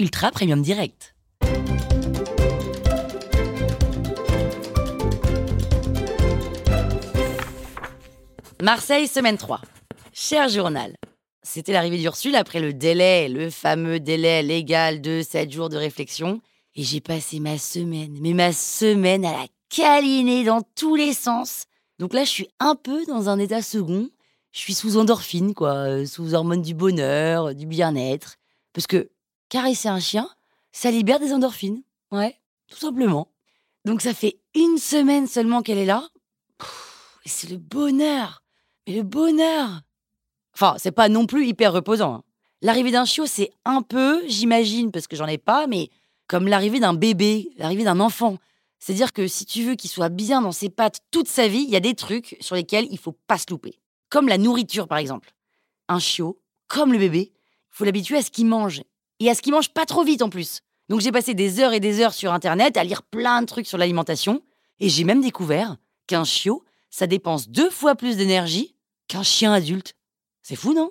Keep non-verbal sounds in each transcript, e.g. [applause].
Ultra Premium Direct. Marseille, semaine 3. Cher journal, c'était l'arrivée d'Ursule après le délai, le fameux délai légal de 7 jours de réflexion. Et j'ai passé ma semaine, mais ma semaine à la câliner dans tous les sens. Donc là, je suis un peu dans un état second. Je suis sous endorphine, quoi, euh, sous hormones du bonheur, du bien-être. Parce que caresser un chien, ça libère des endorphines. Ouais, tout simplement. Donc ça fait une semaine seulement qu'elle est là. Et c'est le bonheur. Mais le bonheur. Enfin, c'est pas non plus hyper reposant. hein. L'arrivée d'un chiot, c'est un peu, j'imagine, parce que j'en ai pas, mais comme l'arrivée d'un bébé, l'arrivée d'un enfant. C'est-à-dire que si tu veux qu'il soit bien dans ses pattes toute sa vie, il y a des trucs sur lesquels il faut pas se louper. Comme la nourriture, par exemple. Un chiot, comme le bébé, il faut l'habituer à ce qu'il mange. Et à ce qu'il mange pas trop vite en plus. Donc j'ai passé des heures et des heures sur Internet à lire plein de trucs sur l'alimentation. Et j'ai même découvert qu'un chiot, ça dépense deux fois plus d'énergie qu'un chien adulte. C'est fou, non?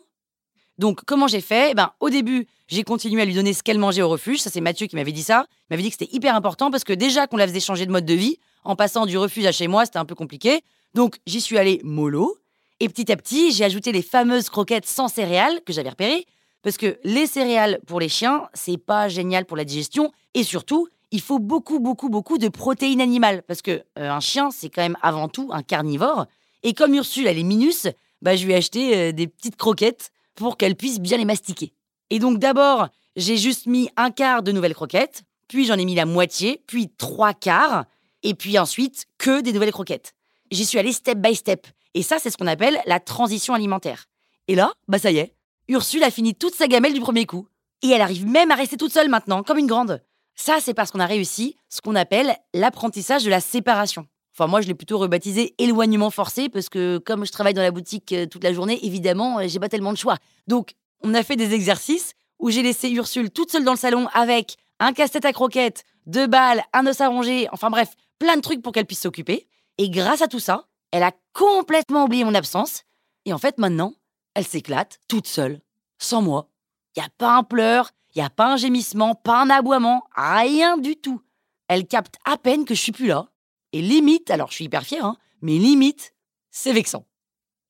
Donc, comment j'ai fait? Eh ben, Au début, j'ai continué à lui donner ce qu'elle mangeait au refuge. Ça, c'est Mathieu qui m'avait dit ça. Il m'avait dit que c'était hyper important parce que déjà qu'on la faisait changer de mode de vie, en passant du refuge à chez moi, c'était un peu compliqué. Donc, j'y suis allée mollo. Et petit à petit, j'ai ajouté les fameuses croquettes sans céréales que j'avais repérées. Parce que les céréales pour les chiens, c'est pas génial pour la digestion. Et surtout, il faut beaucoup, beaucoup, beaucoup de protéines animales. Parce que euh, un chien, c'est quand même avant tout un carnivore. Et comme Ursule, elle est minus, bah, je lui ai acheté euh, des petites croquettes pour qu'elle puisse bien les mastiquer. Et donc d'abord, j'ai juste mis un quart de nouvelles croquettes, puis j'en ai mis la moitié, puis trois quarts, et puis ensuite que des nouvelles croquettes. J'y suis allée step by step. Et ça, c'est ce qu'on appelle la transition alimentaire. Et là, bah ça y est, Ursule a fini toute sa gamelle du premier coup. Et elle arrive même à rester toute seule maintenant, comme une grande. Ça, c'est parce qu'on a réussi ce qu'on appelle l'apprentissage de la séparation. Enfin, moi, je l'ai plutôt rebaptisé éloignement forcé parce que comme je travaille dans la boutique euh, toute la journée, évidemment, euh, j'ai pas tellement de choix. Donc, on a fait des exercices où j'ai laissé Ursule toute seule dans le salon avec un casse-tête à croquettes, deux balles, un os à ronger, enfin bref, plein de trucs pour qu'elle puisse s'occuper. Et grâce à tout ça, elle a complètement oublié mon absence. Et en fait, maintenant, elle s'éclate toute seule, sans moi. Y a pas un pleur, y a pas un gémissement, pas un aboiement, rien du tout. Elle capte à peine que je suis plus là. Et limite, alors je suis hyper fière, hein, mais limite, c'est vexant.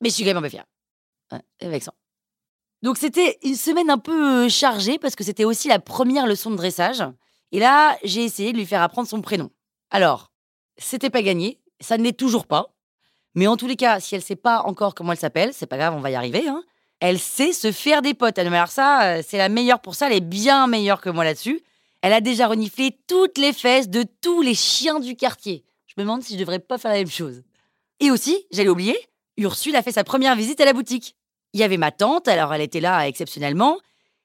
Mais je suis quand même un peu fière. C'est vexant. Donc c'était une semaine un peu euh, chargée parce que c'était aussi la première leçon de dressage. Et là, j'ai essayé de lui faire apprendre son prénom. Alors, c'était pas gagné, ça ne l'est toujours pas. Mais en tous les cas, si elle sait pas encore comment elle s'appelle, c'est pas grave, on va y arriver. Hein. Elle sait se faire des potes. Alors ça, euh, c'est la meilleure pour ça. Elle est bien meilleure que moi là-dessus. Elle a déjà reniflé toutes les fesses de tous les chiens du quartier. Je me demande si je devrais pas faire la même chose. Et aussi, j'allais oublier, Ursule a fait sa première visite à la boutique. Il y avait ma tante, alors elle était là exceptionnellement.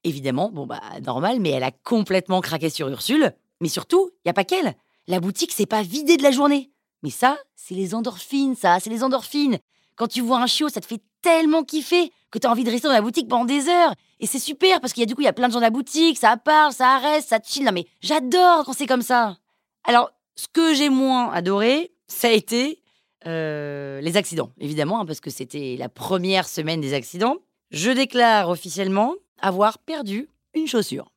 Évidemment, bon bah normal, mais elle a complètement craqué sur Ursule. Mais surtout, il y a pas qu'elle. La boutique s'est pas vidée de la journée. Mais ça, c'est les endorphines, ça, c'est les endorphines. Quand tu vois un chiot, ça te fait tellement kiffer que tu as envie de rester dans la boutique pendant des heures. Et c'est super parce qu'il y a du coup, il y a plein de gens dans la boutique, ça parle, ça reste, ça chill. Non mais j'adore quand c'est comme ça. Alors, ce que j'ai moins adoré, ça a été euh, les accidents, évidemment, hein, parce que c'était la première semaine des accidents. Je déclare officiellement avoir perdu une chaussure.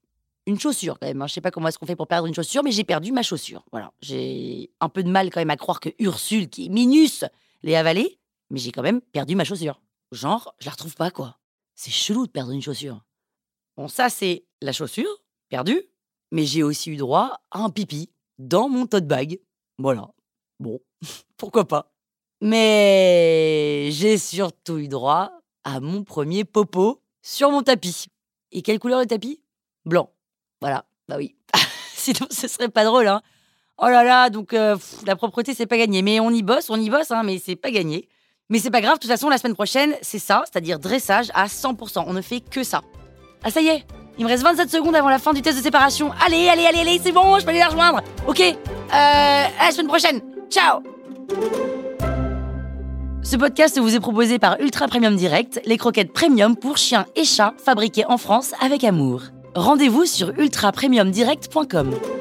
Une chaussure quand même. hein. Je sais pas comment est-ce qu'on fait pour perdre une chaussure, mais j'ai perdu ma chaussure. Voilà. J'ai un peu de mal quand même à croire que Ursule, qui est minus, l'ait avalée, mais j'ai quand même perdu ma chaussure. Genre, je la retrouve pas, quoi. C'est chelou de perdre une chaussure. Bon, ça, c'est la chaussure, perdue, mais j'ai aussi eu droit à un pipi dans mon tote bag. Voilà. Bon, [laughs] pourquoi pas. Mais j'ai surtout eu droit à mon premier popo sur mon tapis. Et quelle couleur le tapis? Blanc. Voilà, bah oui. [laughs] Sinon, ce serait pas drôle, hein. Oh là là, donc euh, la propreté, c'est pas gagné. Mais on y bosse, on y bosse, hein, mais c'est pas gagné. Mais c'est pas grave, de toute façon, la semaine prochaine, c'est ça, c'est-à-dire dressage à 100%. On ne fait que ça. Ah, ça y est, il me reste 27 secondes avant la fin du test de séparation. Allez, allez, allez, allez, c'est bon, je peux aller la rejoindre. Ok, euh, à la semaine prochaine. Ciao Ce podcast vous est proposé par Ultra Premium Direct, les croquettes premium pour chiens et chats fabriquées en France avec amour. Rendez-vous sur ultrapremiumdirect.com.